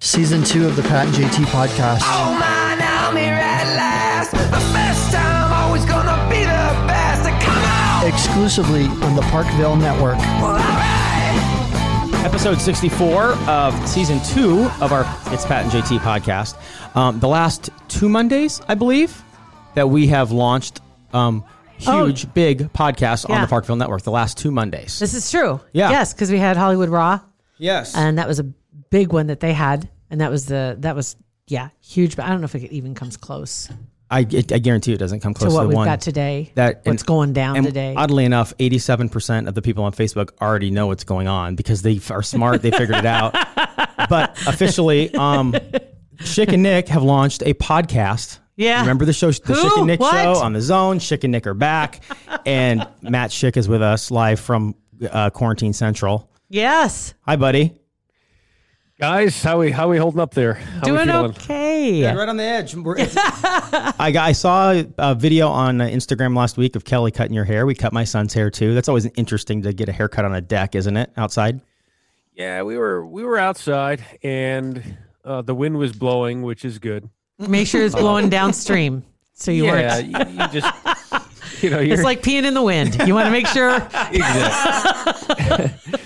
Season two of the Pat and JT podcast. Oh man, I'm here at last. The best time, always gonna be the best. Come on! Exclusively on the Parkville Network. Well, alright! Episode 64 of season two of our It's Pat and JT podcast. Um, the last two Mondays, I believe, that we have launched um, huge, big podcasts on Oh. The Parkville Network. The last two Mondays. This is true. Yeah. Yes, because we had Hollywood Raw, yes. and that was a big one that they had, and that was the that was yeah huge. But I don't know if it even comes close I, it, I guarantee you it doesn't come close to, what the we've one. got today. That what's and- going down and today? Oddly enough, 87% of the people on Facebook already know what's going on because they are smart. They figured it out. But officially, um, Schick and Nick have launched a podcast. Yeah. Remember the show, the Who? Schick and Nick What? show on the Zone. Schick and Nick are back, and Matt Schick is with us live from uh, Quarantine Central. yes, Hi, buddy. Guys, how we how we holding up there? How we doing feeling? okay. Right on the edge. I, got- I saw a video on uh, Instagram last week of Kelly cutting your hair. We cut my son's hair too. That's always interesting to get a haircut on a deck, isn't it? Outside. Yeah, we were we were outside and uh, the wind was blowing, which is good. Make sure it's blowing downstream, so you yeah, weren't. you, you just you know you're It's like peeing in the wind. You want to make sure.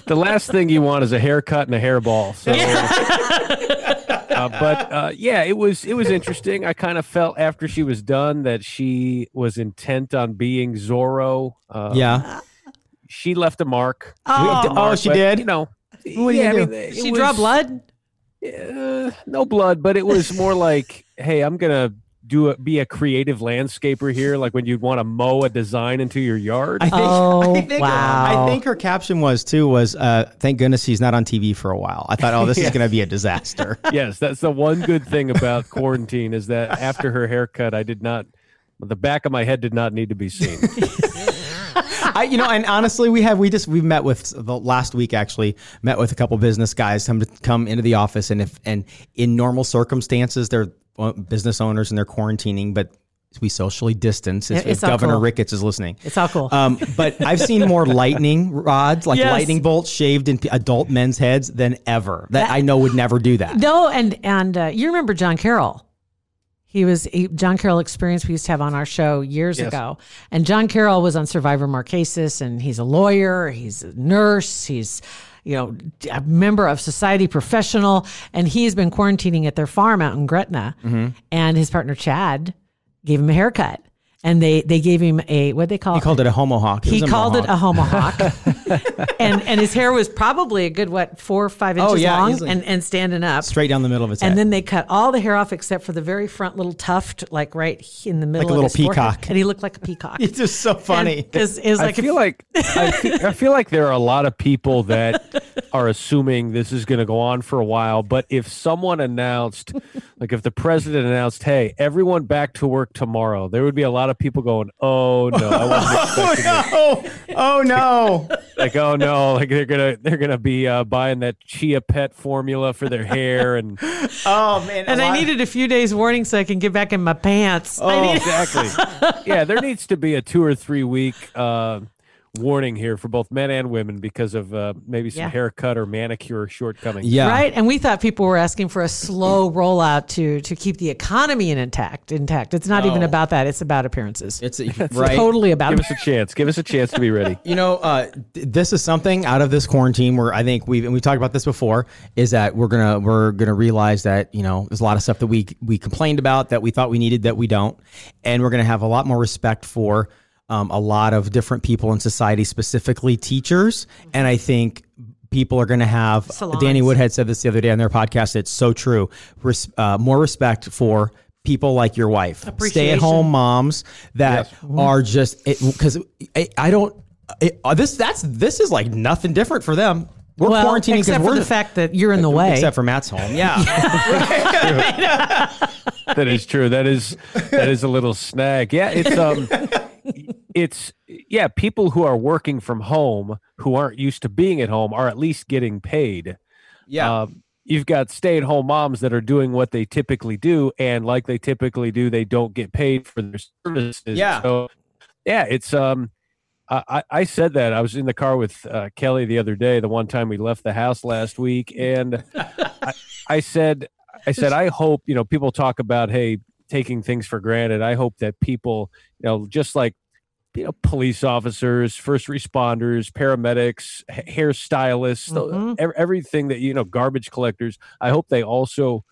the last thing you want is a haircut and a hairball. So, uh, but uh, yeah, it was it was interesting. I kind of felt after she was done that she was intent on being Zorro. Uh, Yeah. she left a mark. Oh, d- oh, she But, did? You know, What do you yeah, I do? mean, she was- draw blood. Uh, no blood, but it was more like, hey, I'm gonna do a, be a creative landscaper here, like when you'd want to mow a design into your yard. I think, Oh, I think, wow. I think her caption was too was uh, thank goodness he's not on TV for a while. I thought, oh, this is going to be a disaster. yes, that's the one good thing about quarantine is that after her haircut, I did not. The back of my head did not need to be seen. I, you know, and honestly, we have we just we've met with the last week actually met with a couple business guys come to come into the office, and if and in normal circumstances, they're well, business owners and they're quarantining, but we socially distance. It's if Governor cool. Ricketts is listening, It's all cool. Um, but I've seen more lightning rods, like Yes. lightning bolts, shaved in adult men's heads than ever. That, I know would never do that. No, and and uh, you remember John Carroll? He was he, John Carroll Experience we used to have on our show years Yes. ago, and John Carroll was on Survivor Marquesas, and he's a lawyer, he's a nurse, he's you know a member of society professional, and he's been quarantining at their farm out in Gretna, Mm-hmm. and his partner Chad gave him a haircut, and they they gave him a what they call He called it a homo hawk. he was called it a mohawk. homo hawk, and and his hair was probably a good what four or five oh, inches Oh, yeah, long easily. and and standing up straight down the middle of his head. and then they cut all the hair off except for the very front little tuft, like right in the middle like a of little his forehead. peacock. And he looked like a peacock. it's just so funny. Is is I feel if- like I feel, I feel like there are a lot of people that are assuming this is going to go on for a while. But if someone announced, like if the president announced, "Hey, everyone back to work tomorrow," there would be a lot of people going, "Oh no, I wasn't expecting this." oh, oh no. Like, oh no, like they're gonna they're gonna be uh, buying that chia pet formula for their hair and Oh man. and I lot- needed a few days warning so I can get back in my pants. Oh, need- exactly. yeah, there needs to be a two or three week uh, warning here for both men and women because of uh, maybe some Yeah. haircut or manicure shortcomings. Yeah. Right, and we thought people were asking for a slow rollout to to keep the economy intact. Intact. It's not even about that. It's about appearances. It's It's right. totally about. Give us a chance. Give us a chance to be ready. You know, uh, this is something out of this quarantine where I think we've and we talked about this before is that we're gonna we're gonna realize that you know there's a lot of stuff that we we complained about that we thought we needed that we don't, and we're gonna have a lot more respect for um, a lot of different people in society, specifically teachers, and I think. People are going to have. Salons. Danny Woodhead said this the other day on their podcast. It's so true. Res, uh, more respect for people like your wife, stay-at-home moms that are just because I, I don't. It, uh, this that's this is like nothing different for them. We're well, quarantining because except for we're the fact that you're in the way. Except for Matt's home. Yeah. that is true. That is that is a little snag. Yeah, it's um it's yeah, people who are working from home who aren't used to being at home are at least getting paid. yeah. Um, you've got stay-at-home moms that are doing what they typically do, and like they typically do, they don't get paid for their services. Yeah. So, yeah, it's um, I I- said that I was in the car with uh, Kelly the other day, the one time we left the house last week, and I, I said I said I hope you know people talk about hey taking things for granted. I hope that people you know just like you know police officers first responders paramedics h- hairstylists Mhm. ev- everything that you know garbage collectors i hope they also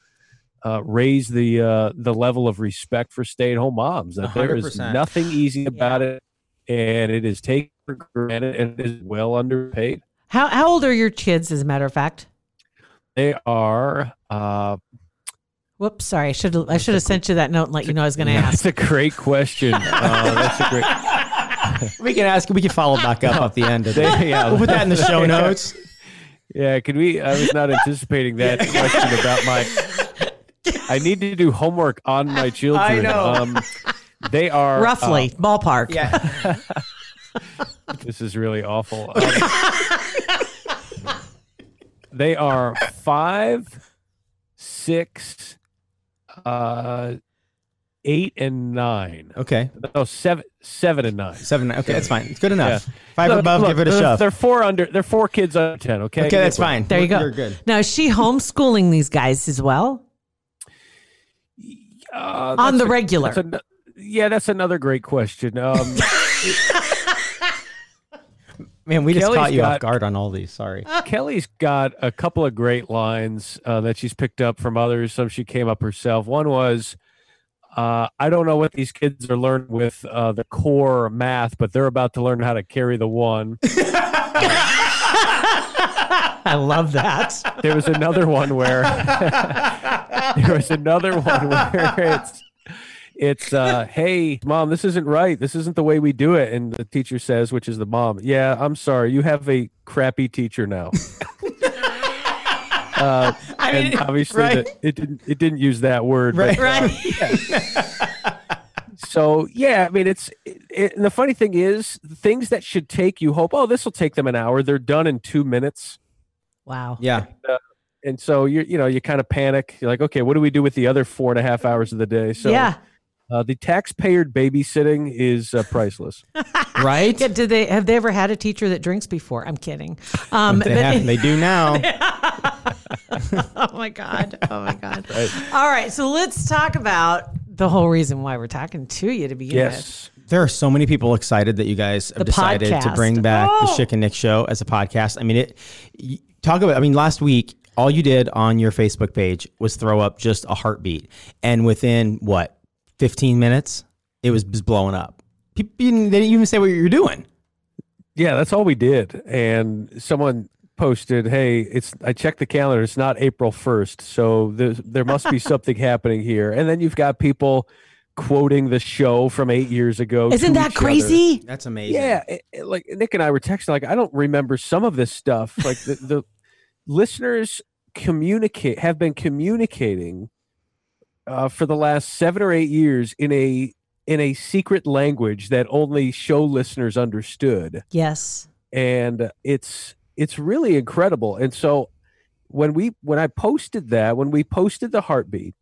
uh, raise the uh, the level of respect for stay-at-home moms that there is 100%. nothing easy about it and it is taken for granted and is well underpaid How how old are your kids? As a matter of fact. they are uh Whoops, sorry. I should I should have sent you that note and let you know I was going to ask. that's a great question uh, that's a great we can ask. We can follow back up at the end. Of They- that. yeah. We'll put that in the show notes. Yeah, could we? I was not anticipating that question about my. I need to do homework on my children. I know. Um, they are Roughly, ballpark. Yeah. this is really awful. Um, they are five, six, uh, eight, and nine. Okay. No, seven, seven and nine. Seven. Okay, that's fine. It's good enough. Yeah. Five Look, above, look, give it a they're, shove. They're four under. They're four kids under ten. Okay. Okay, that's fine. There you go. You're good. Now is she homeschooling these guys as well? Uh, On the a- regular. that's an- yeah, that's another great question. Um, Man, we just caught you off guard on all these. Sorry. Kelly's got a couple of great lines uh, that she's picked up from others. Some she came up herself. One was, uh, "I don't know what these kids are learning with uh, the core math, but they're about to learn how to carry the one." I love that. There was another one where there was another one where it's it's uh hey mom this isn't right this isn't the way we do it and the teacher says which is the mom yeah i'm sorry you have a crappy teacher now uh and obviously right. the, it didn't it didn't use that word Right. but, Right. so yeah i mean it's it, it, and the funny thing is things that should take you hope oh this will take them an hour they're done in two minutes Wow. Yeah. and so you you know you kind of panic you're like okay what do we do with the other four and a half hours of the day so yeah. Uh, the taxpayer babysitting is uh, priceless Right? Yeah, Did they have they ever had a teacher that drinks before? I'm kidding. Um, They, but- have, they do now. oh my god. Oh my god. All right, so let's talk about the whole reason why we're talking to you to begin with. yes There are so many people excited that you guys have The decided to bring back the Oh. Schick and Nick show as a podcast. I mean, it talk about. I mean, last week all you did on your Facebook page was throw up just a heartbeat, and within what 15 minutes, it was blowing up. People, they didn't even say what you're doing. yeah that's all we did and someone posted hey it's i checked the calendar it's not april 1st so there's, there must be something happening here and then you've got people quoting the show from eight years ago Isn't that each other. Crazy? That's amazing. Yeah, it- it- like Nick and I were texting. Like, I don't remember some of this stuff. Like the, the listeners communicate have been communicating uh, for the last seven or eight years in a in a secret language that only show listeners understood, Yes. and it's it's really incredible. And so when we when I posted that, when we posted the heartbeat.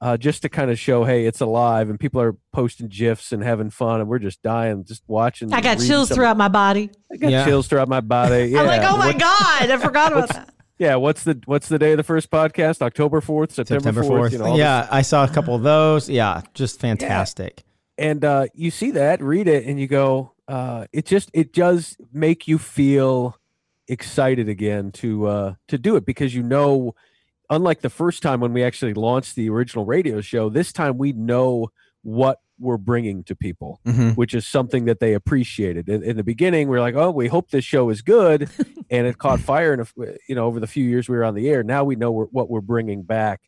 Uh, just to kind of show, hey, it's alive, and people are posting gifs and having fun, and we're just dying, just watching. I got chills some- throughout my body. I got Yeah. chills throughout my body. Yeah. I'm like, oh my What- god, I forgot about what's- that. Yeah. What's the What's the day of the first podcast? October fourth, September fourth. You know, yeah, I saw a couple of those. Yeah, just fantastic. this- and uh, you see that, read it, and you go, uh, it just it does make you feel excited again to uh, to do it because you know, unlike the first time when we actually launched the original radio show, this time we know what we're bringing to people. Mhm. which is something that they appreciated. In, in the beginning, we are like, "Oh, we hope this show is good," and it caught fire. And you know, over the few years we were on the air, now we know we're, what we're bringing back,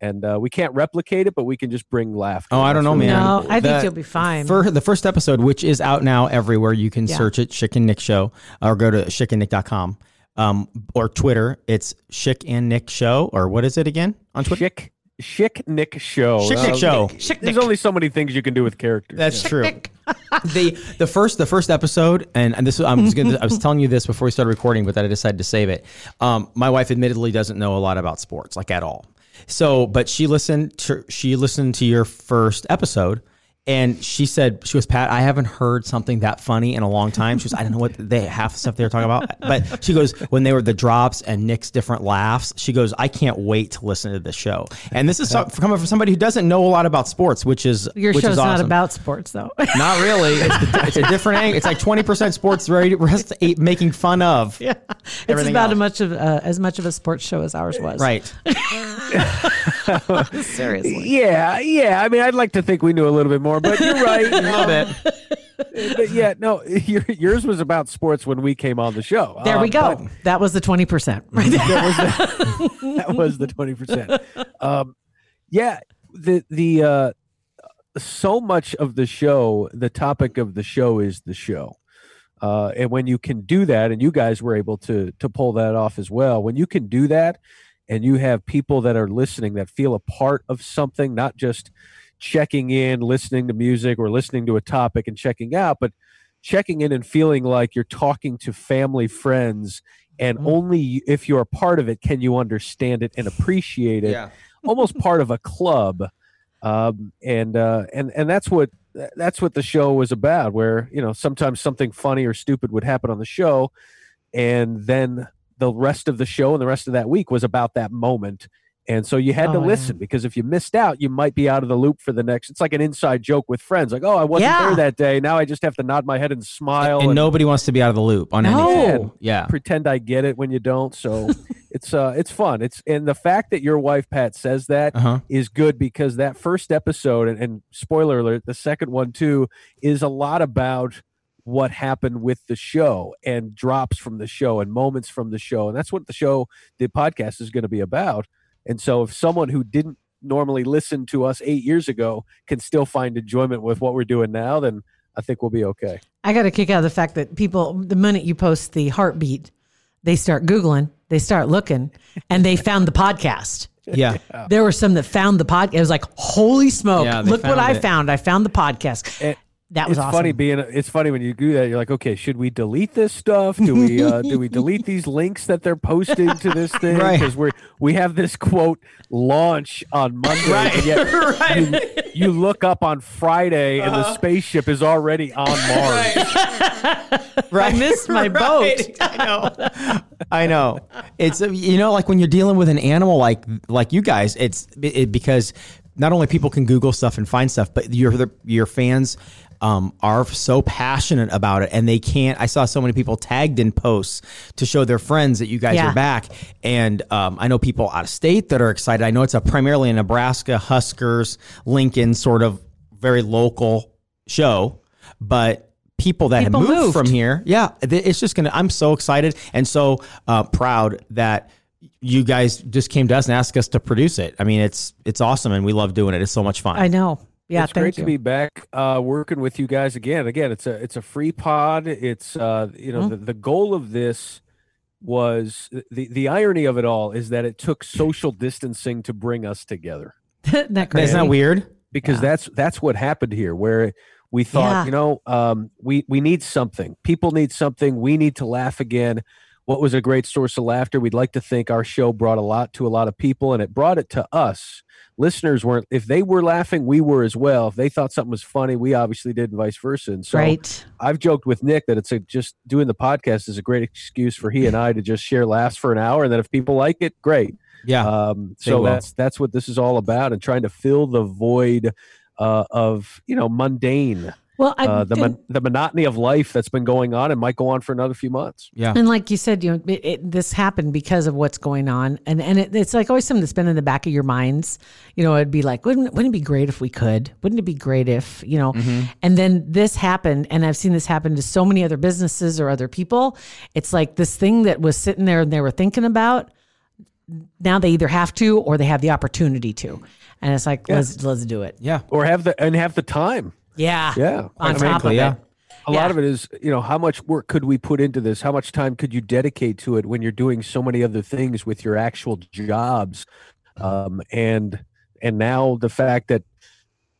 and uh, we can't replicate it, but we can just bring laughter. Oh, I don't know, really man. No. I think The- you'll be fine. For the first episode, which is out now everywhere, you can Yeah. search it, Schick and Nick Show, or go to chickennick.com. um, or Twitter. It's Schick and Nick Show, or what is it again on Twitter? Chick, chic Nick show. Chick Nick Uh, Show. There's only so many things you can do with characters. That's true. the the first the first episode, and, and this I'm just gonna, I was telling you this before we started recording, but then I decided to save it. Um, my wife admittedly doesn't know a lot about sports, like at all. So, but she listened to she listened to your first episode. And she said, she was Pat. I haven't heard something that funny in a long time. She was, I don't know what they half the stuff they were talking about, but she goes when they were the drops and Nick's different laughs. She goes, I can't wait to listen to the show. And this is so- coming from somebody who doesn't know a lot about sports, which is Your which show's is not about sports, though. Not really. It's, it's a different angle. It's like twenty percent sports, right? Rest eight making fun of. yeah, it's about else. as much of uh, as much of a sports show as ours was. Right. Seriously. yeah, yeah. I mean, I'd like to think we knew a little bit more, but you're right. A little bit. but yeah, no, your, yours was about sports when we came on the show. There we Um, go. That was the twenty percent right there. That was the, that was the twenty percent. Um, yeah, the the uh, so much of the show, the topic of the show is the show. Uh, and when you can do that, and you guys were able to to pull that off as well, when you can do that, and you have people that are listening that feel a part of something, not just checking in, listening to music, or listening to a topic and checking out, but checking in and feeling like you're talking to family, friends, and only if you're a part of it can you understand it and appreciate it. Yeah. Almost part of a club, um, and uh, and and that's what that's what the show was about. Where you know sometimes something funny or stupid would happen on the show, and then the rest of the show and the rest of that week was about that moment. And so you had to Oh, yeah. listen because if you missed out, you might be out of the loop for the next. It's like an inside joke with friends, like, "Oh, I wasn't Yeah. there that day. Now I just have to nod my head and smile And and, nobody wants to be out of the loop on No. anything. Yeah. pretend I get it when you don't." So it's uh, it's fun. It's and the fact that your wife Pat says that is Uh-huh. good because that first episode and, and spoiler alert, the second one too is a lot about what happened with the show and drops from the show and moments from the show and that's what the show the podcast is going to be about and so if someone who didn't normally listen to us eight years ago can still find enjoyment with what we're doing now then i think we'll be okay I got a kick out of the fact that people, the minute you post the heartbeat, they start Googling, they start looking, and they found the podcast. Yeah. There were some that found the podcast. It was like, holy smoke, Yeah, look what found I found. I found the podcast. And that was it's awesome. funny being it's funny when you do that you're like okay should we delete this stuff do we uh, do we delete these links that they're posting to this thing Right. because we're we have this quote launch on monday Right. yet you, you look up on friday and Uh-huh. the spaceship is already on mars Right. I missed my Right. I know. I know. It's uh, you know like when you're dealing with an animal like like you guys, it's it, because not only people can Google stuff and find stuff, but your your fans um, are so passionate about it, and they can't. I saw so many people tagged in posts to show their friends that you guys Yeah. are back, and um, I know people out of state that are excited. I know it's a primarily a Nebraska Huskers, Lincoln sort of very local show, but people that People have moved, moved. from here, yeah, it's just gonna. I'm so excited and so uh, proud that you guys just came to us and asked us to produce it. I mean, it's it's awesome and we love doing it. It's so much fun. I know. Yeah, it's thank great you. to be back uh, working with you guys again. Again, it's a it's a free pod. It's uh, you Mm-hmm. know the, the goal of this was the the irony of it all is that it took social distancing to bring us together Isn't that crazy? Isn't that weird? because Yeah. that's that's what happened here where we thought Yeah. you know um, we we need something people need something we need to laugh again what was a great source of laughter. We'd like to think our show brought a lot to a lot of people and it brought it to us. Listeners weren't if they were laughing we were as well. If they thought something was funny we obviously did and vice versa. And so right. i've joked with nick that it's a, just doing the podcast is a great excuse for he and i to just share laughs for an hour and then if people like it great. Yeah. um, so that's that's what this is all about, and trying to fill the void uh, of you know mundane, Well, I, uh, the and, mon- the monotony of life that's been going on and might go on for another few months. yeah. and like you said, you know, it, it, this happened because of what's going on, and and it, it's like always something that's been in the back of your minds. You know, it'd be like, wouldn't wouldn't it be great if we could? Wouldn't it be great if you know? Mm-hmm. And then this happened, and I've seen this happen to so many other businesses or other people. It's like this thing that was sitting there and they were thinking about. Now they either have to or they have the opportunity to, and it's like let's let's do it. yeah. Or have the and have the time. Yeah, Yeah, on top of yeah. it. a Yeah. lot of it is you know how much work could we put into this how much time could you dedicate to it when you're doing so many other things with your actual jobs um, and and now the fact that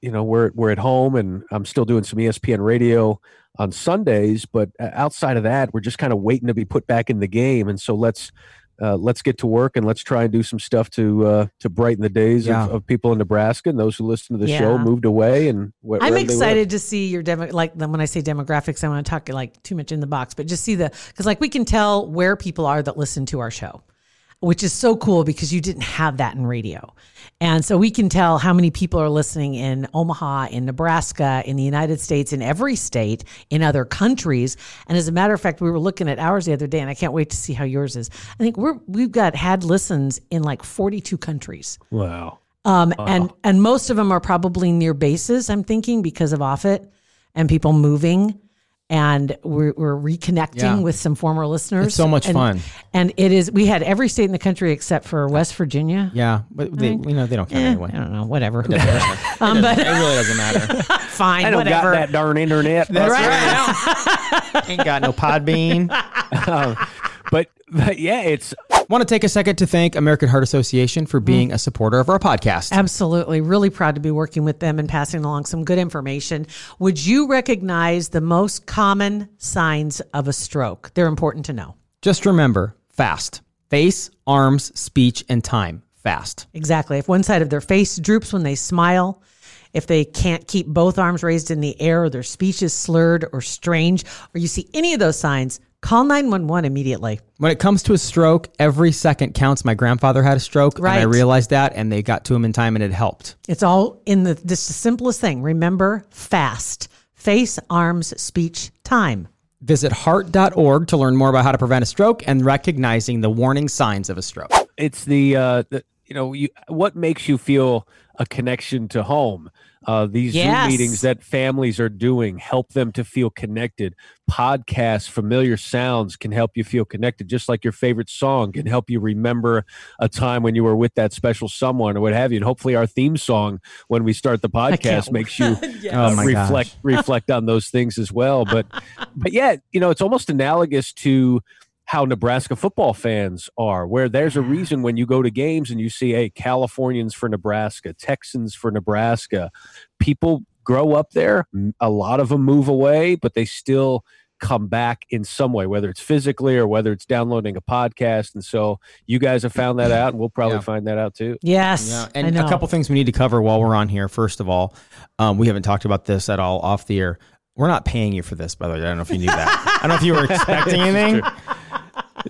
you know we're we're at home and I'm still doing some ESPN radio on Sundays but uh, outside of that we're just kind of waiting to be put back in the game and so let's uh, let's get to work and let's try and do some stuff to uh, to brighten the days Yeah. of, of people in Nebraska and those who listen to the show moved away and wh- I'm wherever they live. excited to see your demo. Like when I say demographics, I want to talk like too much in the box, but just see the because like we can tell where people are that listen to our show, which is so cool because you didn't have that in radio, and so we can tell how many people are listening in Omaha, in Nebraska, in the United States, in every state, in other countries. And as a matter of fact, we were looking at ours the other day, and I can't wait to see how yours is. I think we're we've got had listens in like 42 countries. wow Um, and and most of them are probably near bases. I'm thinking because of Offutt and people moving, and we're, we're reconnecting Yeah. with some former listeners. It's so much And- fun. And it is. We had every state in the country except for West Virginia. Yeah, but they, you know they don't count Eh, anyway. I don't know. Whatever. um, but It really doesn't matter. fine. I don't whatever. got that darn internet. That's right. right. Ain't got no Podbean. But, but yeah, it's Want to take a second to thank American Heart Association for being mm. a supporter of our podcast. Absolutely. Really proud to be working with them and passing along some good information. Would you recognize the most common signs of a stroke? They're important to know. Just remember, fast. Face, arms, speech, and time. Fast. Exactly. If one side of their face droops when they smile, if they can't keep both arms raised in the air, or their speech is slurred or strange, or you see any of those signs, call 911 immediately. When it comes to a stroke, every second counts. My grandfather had a stroke, and I realized that, and they got to him in time, and it helped. It's all in the just the simplest thing. Remember fast. Face, arms, speech, time. Visit heart.org to learn more about how to prevent a stroke and recognizing the warning signs of a stroke. it's the, uh, the you know you what makes you feel a connection to home. Uh, these Yes. Zoom meetings that families are doing help them to feel connected. Podcasts, familiar sounds can help you feel connected, just like your favorite song can help you remember a time when you were with that special someone or what have you. And hopefully, our theme song when we start the podcast makes you Oh uh, my reflect reflect on those things as well. But but yeah, you know, it's almost analogous to how Nebraska football fans are, where there's a reason when you go to games and you see, hey, Californians for Nebraska, Texans for Nebraska, people grow up there. A lot of them move away, but they still come back in some way, whether it's physically or whether it's downloading a podcast. And so you guys have found that out, and we'll probably Yeah. find that out too. Yes. Yeah, I and know. a couple things we need to cover while we're on here. First of all, um, we haven't talked about this at all off the air. We're not paying you for this, by the way. I don't know if you knew that. I don't know if you were expecting anything.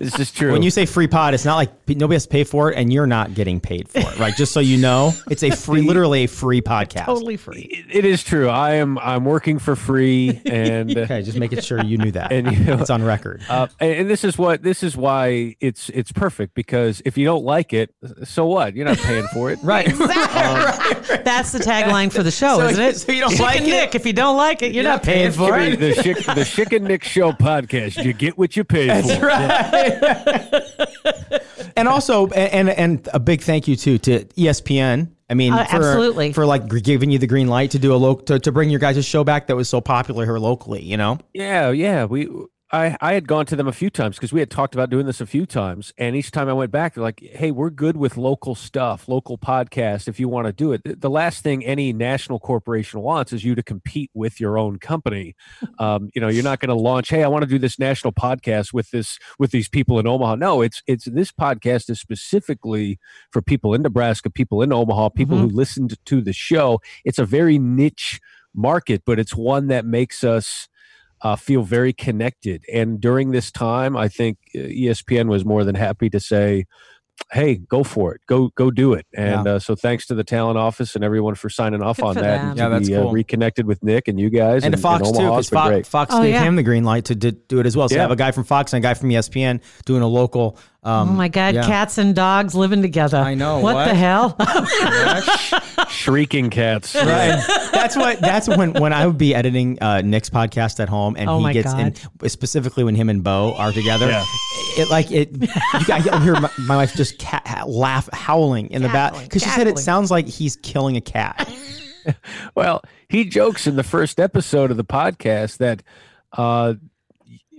This is true. When you say free pod, it's not like nobody has to pay for it, and you're not getting paid for it, right? Just so you know, it's a free, literally a free podcast. totally free. It- it is true. I am. I'm working for free, and Okay, just making sure you knew that. And, you know, it's on record. Uh, and, and this is what this is why it's it's perfect because if you don't like it, so what? You're not paying for it, right. Exactly. That's the tagline for the show, So- isn't it? so you don't Chicken like it? Nick. If you don't like it, you're not paying for it. the, Chick, the Chick and Nick Show podcast. You get what you pay That's for. and also, and and a big thank you too to ESPN. I mean, Uh, for, absolutely. for like giving you the green light to do a local to, to bring your guys' show back that was so popular here locally. You know, Yeah, yeah. We I I had gone to them a few times because we had talked about doing this a few times, and each time I went back, they're like, "Hey, we're good with local stuff, local podcast. If you want to do it, The- last thing any national corporation wants is you to compete with your own company. Um, you know, you're not going to launch, "Hey, I want to do this national podcast with this with these people in Omaha." No, it's it's this podcast is specifically for people in Nebraska, people in Omaha, people who listened to the show. It's a very niche market, but it's one that makes us uh, feel very connected. And during this time, I think uh, ESPN was more than happy to say, "Hey, go for it, go go do it." And uh, so, thanks to the talent office and everyone for signing off Good on that. And Yeah, to that's be, uh, reconnected with Nick and you guys, and, and, Fox and too, Omaha. because It's been great. Fox, Fox Oh, gave yeah. him the green light to do, do it as well. So Yeah. have a guy from Fox and a guy from ESPN doing a local. Um, Oh my God, yeah. cats and dogs living together. I know, What, what? the hell? Shrieking cats. Right. that's what. That's when when I would be editing uh, Nick's podcast at home, and Oh he my gets in specifically when him and Bo are together. Yeah. It like it. You guys you'll hear my, my wife just cat, laugh howling in the back Cackling, because she said it cackling. sounds like he's killing a cat. Well, he jokes in the first episode of the podcast that uh,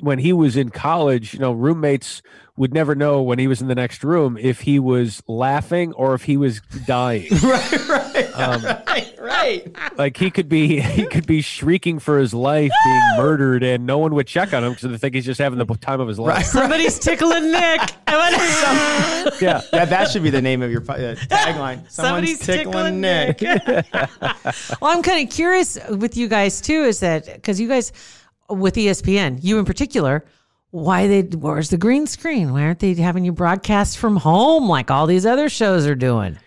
when he was in college, you know, roommates would never know when he was in the next room if he was laughing or if he was dying. right, right, Um, right, right. like he could be he could be shrieking for his life, being murdered, and no one would check on him because they think he's just having the time of his life. Somebody's tickling Nick. Yeah. That, that should be the name of your uh, tagline. Someone's Somebody's tickling, tickling Nick. well, I'm kind of curious with you guys too, is that because you guys with ESPN, you in particular, why they where's the green screen? Why aren't they having you broadcast from home like all these other shows are doing?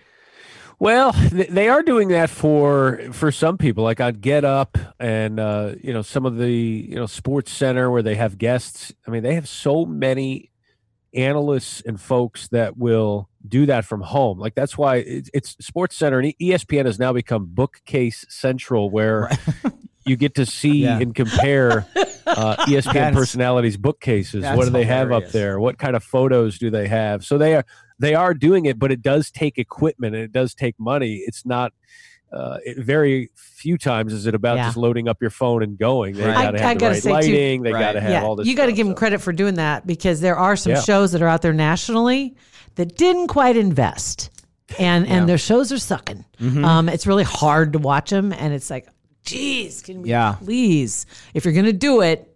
Well, they are doing that for for some people. Like on Get Up and uh, you know some of the you know Sports Center where they have guests. I mean, they have so many analysts and folks that will do that from home. Like that's why it's, it's Sports Center and ESPN has now become Bookcase Central, where you get to see Yeah. and compare uh, ESPN That's- personalities' bookcases. What do they have up there? What kind of photos do they have? So they are they are doing it, but it does take equipment and it does take money. It's not. Uh, it, very few times is it about Yeah. just loading up your phone and going. They Right. got to I- have I the gotta right say, too- They Right. got to have all this. you got to give them so. credit for doing that because there are some Yeah. shows that are out there nationally that didn't quite invest, and and their shows are sucking. Mm-hmm. Um, it's really hard to watch them, and it's like, geez, can we Yeah. please, if you're gonna do it,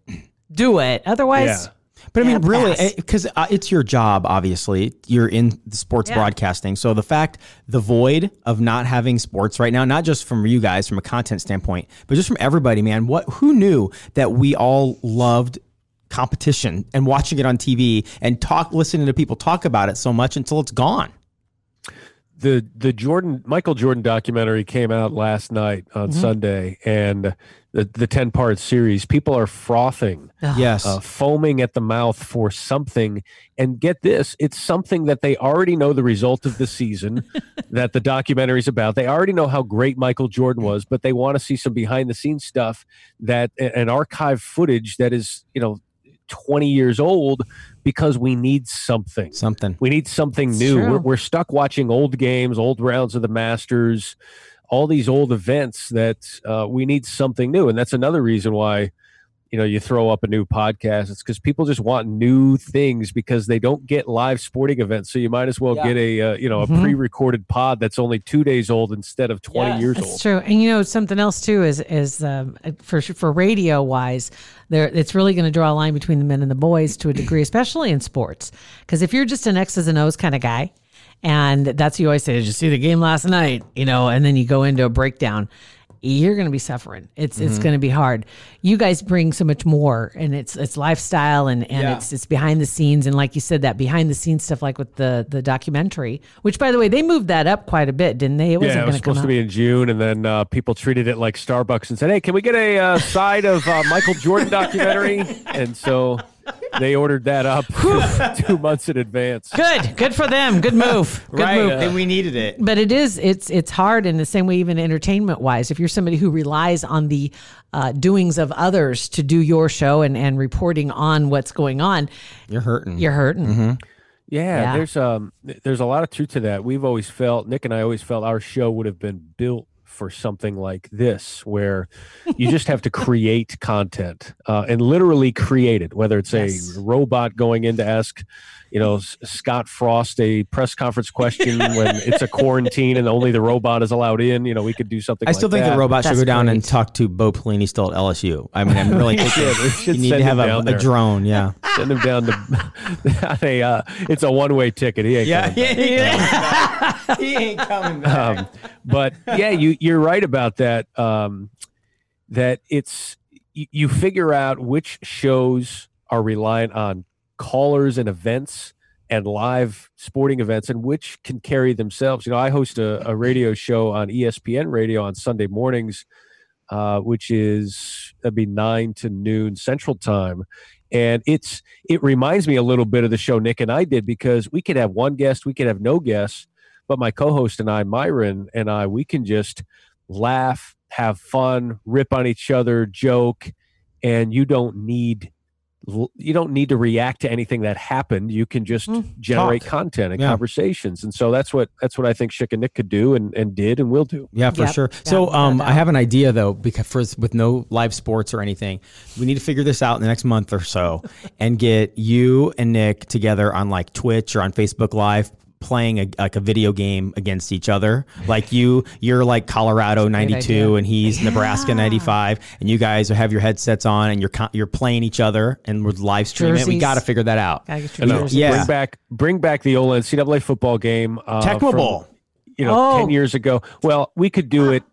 do it. Otherwise, Yeah. But I mean, really, because uh, it's your job. Obviously, you're in the sports Yeah. broadcasting. So the fact, the void of not having sports right now, not just from you guys from a content standpoint, but just from everybody, man. What? Who knew that we all loved competition and watching it on TV and talk, listening to people talk about it so much until it's gone. The the Jordan Michael Jordan documentary came out last night on Mm-hmm. Sunday, and the the ten part series. People are frothing, Yes. uh, foaming at the mouth for something. And get this, it's something that they already know the result of the season that the documentary is about. They already know how great Michael Jordan was, but they want to see some behind the scenes stuff that an archive footage that is you know. 20 years old because we need something. Something. We need something new. We're, we're stuck watching old games, old rounds of the Masters, all these old events that uh, we need something new. And that's another reason why, you know, you throw up a new podcast. It's because people just want new things because they don't get live sporting events. So you might as well get a, uh, you know, a Mhm. pre-recorded pod that's only two days old instead of 20 years old. That's old. true. And you know something else too is is um, for for radio wise, there it's really going to draw a line between the men and the boys to a degree, especially in sports. Because if you're just an X's and O's kind of guy, and that's you always say, "Did you see the game last night?" You know, and then you go into a breakdown. You're going to be suffering. It's it's going to be hard. You guys bring so much more, and it's it's lifestyle and and Yeah. it's it's behind the scenes, and like you said, that behind the scenes stuff, like with the the documentary, which by the way, they moved that up quite a bit, didn't they? It wasn't Yeah, it was supposed to be in June, and then uh, people treated it like Starbucks and said, "Hey, can we get a uh, side of uh, Michael Jordan documentary?" and so they ordered that up two months in advance. Good, good for them. Good move. Good right. move. And we needed it. But it is it's it's hard in the same way, even entertainment wise. If you're somebody who relies on the uh, doings of others to do your show and and reporting on what's going on, You're hurting. you're hurting. Yeah, Yeah. there's um, there's a lot of truth to that. We've always felt Nick and I always felt our show would have been built for something like this, where you just have to create content uh, and literally create it. Whether it's Yes. a robot going in to ask, you know, Scott Frost a press conference question when it's a quarantine and only the robot is allowed in. You know, we could do something. I still like think that. the robot should go down and talk to Bo Pelini still at LSU. I mean, I'm really thinking Yeah, you need to have a, a drone. Yeah. send him down to a. Uh, it's a one way ticket. He ain't coming back. he ain't coming back. um, but yeah, you you're right about that. Um, that it's you, you figure out which shows are reliant on callers and events and live sporting events and which can carry themselves. You know, I host a, a radio show on ESPN radio on Sunday mornings, uh, which is that'd be nine to noon central time. And it's it reminds me a little bit of the show Nick and I did because we could have one guest, we could have no guests, but my co-host and I, Myron and I, we can just laugh, have fun, rip on each other, joke, and you don't need you don't need to react to anything that happened. You can just generate Talk. content and Yeah. conversations. And so that's what that's what I think Schick and Nick could do and, and did and will do. Yeah, for Yep. sure. Yeah, So, um. I have an idea though, because for, with no live sports or anything, we need to figure this out in the next month or so, and get you and Nick together on like Twitch or on Facebook Live, playing a, like a video game against each other. Like you, you're like Colorado '92, and he's Nebraska '95, and you guys have your headsets on, and you're you're playing each other, and we're live streaming. it. We got to figure that out. Gotta get I your know. jerseys. Yeah. Bring back bring back the old NCAA football game. Uh, Tecmo from, Bowl. You know, Oh. ten years ago. Well, we could do it.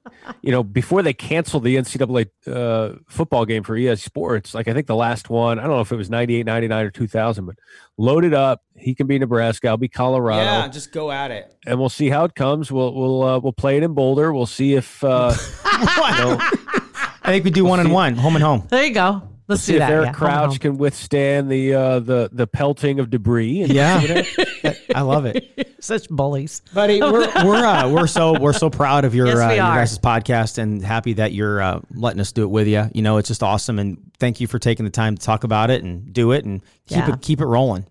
You know, before they canceled the NCAA uh, football game for EA Sports, like I think the last one, I don't know if it was 98, 99, or 2000, but load it up. He can be Nebraska. I'll be Colorado. Yeah, just go at it. and we'll see how it comes. We'll we'll uh, we'll play it in Boulder. We'll see if uh, you know, I think we do one and one, home and home. There you go. Let's see do if that. Eric yeah. Crouch Home, can withstand the uh, the the pelting of debris. And, Yeah, you know, I love it. Such bullies. buddy. We're we're uh, we're so we're so proud of your Yes, uh, your guys' podcast and happy that you're uh, letting us do it with you. You know, it's just awesome, and thank you for taking the time to talk about it and do it and keep Yeah. it keep it rolling.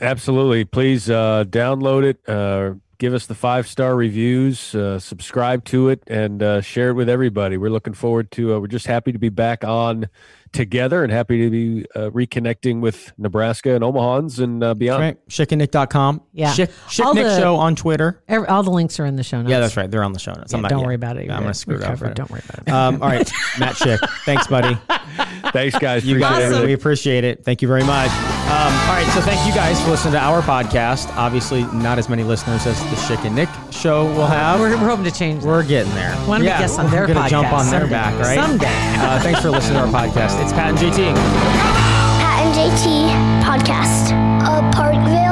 Absolutely. Please uh, download it. Uh, give us the five star reviews. Uh, subscribe to it and uh, share it with everybody. We're looking forward to. Uh, we're just happy to be back on together and happy to be uh, reconnecting with Nebraska and Omahans and uh, beyond. Right, chickandnick.com. Yeah. Chick, Chick All Nick the- Show on Twitter. Every, all the links are in the show notes. Yeah, that's right. They're on the show notes. Yeah, I'm not, don't yeah. worry about it. I'm gonna screw it up. Right Don't worry about it. Um, all right, Matt Schick. Thanks, buddy. Thanks, guys. You Appreciate guys, it. we appreciate it. Thank you very much. Um, all right, so thank you guys for listening to our podcast. Obviously, not as many listeners as the Schick and Nick show will have. We're, we're hoping to change that. We're getting there. Why don't we guest on their we're gonna jump podcast on their back, right? Someday. Uh, thanks for listening to our podcast. It's Pat and JT. Pat and JT Podcast, a Parkville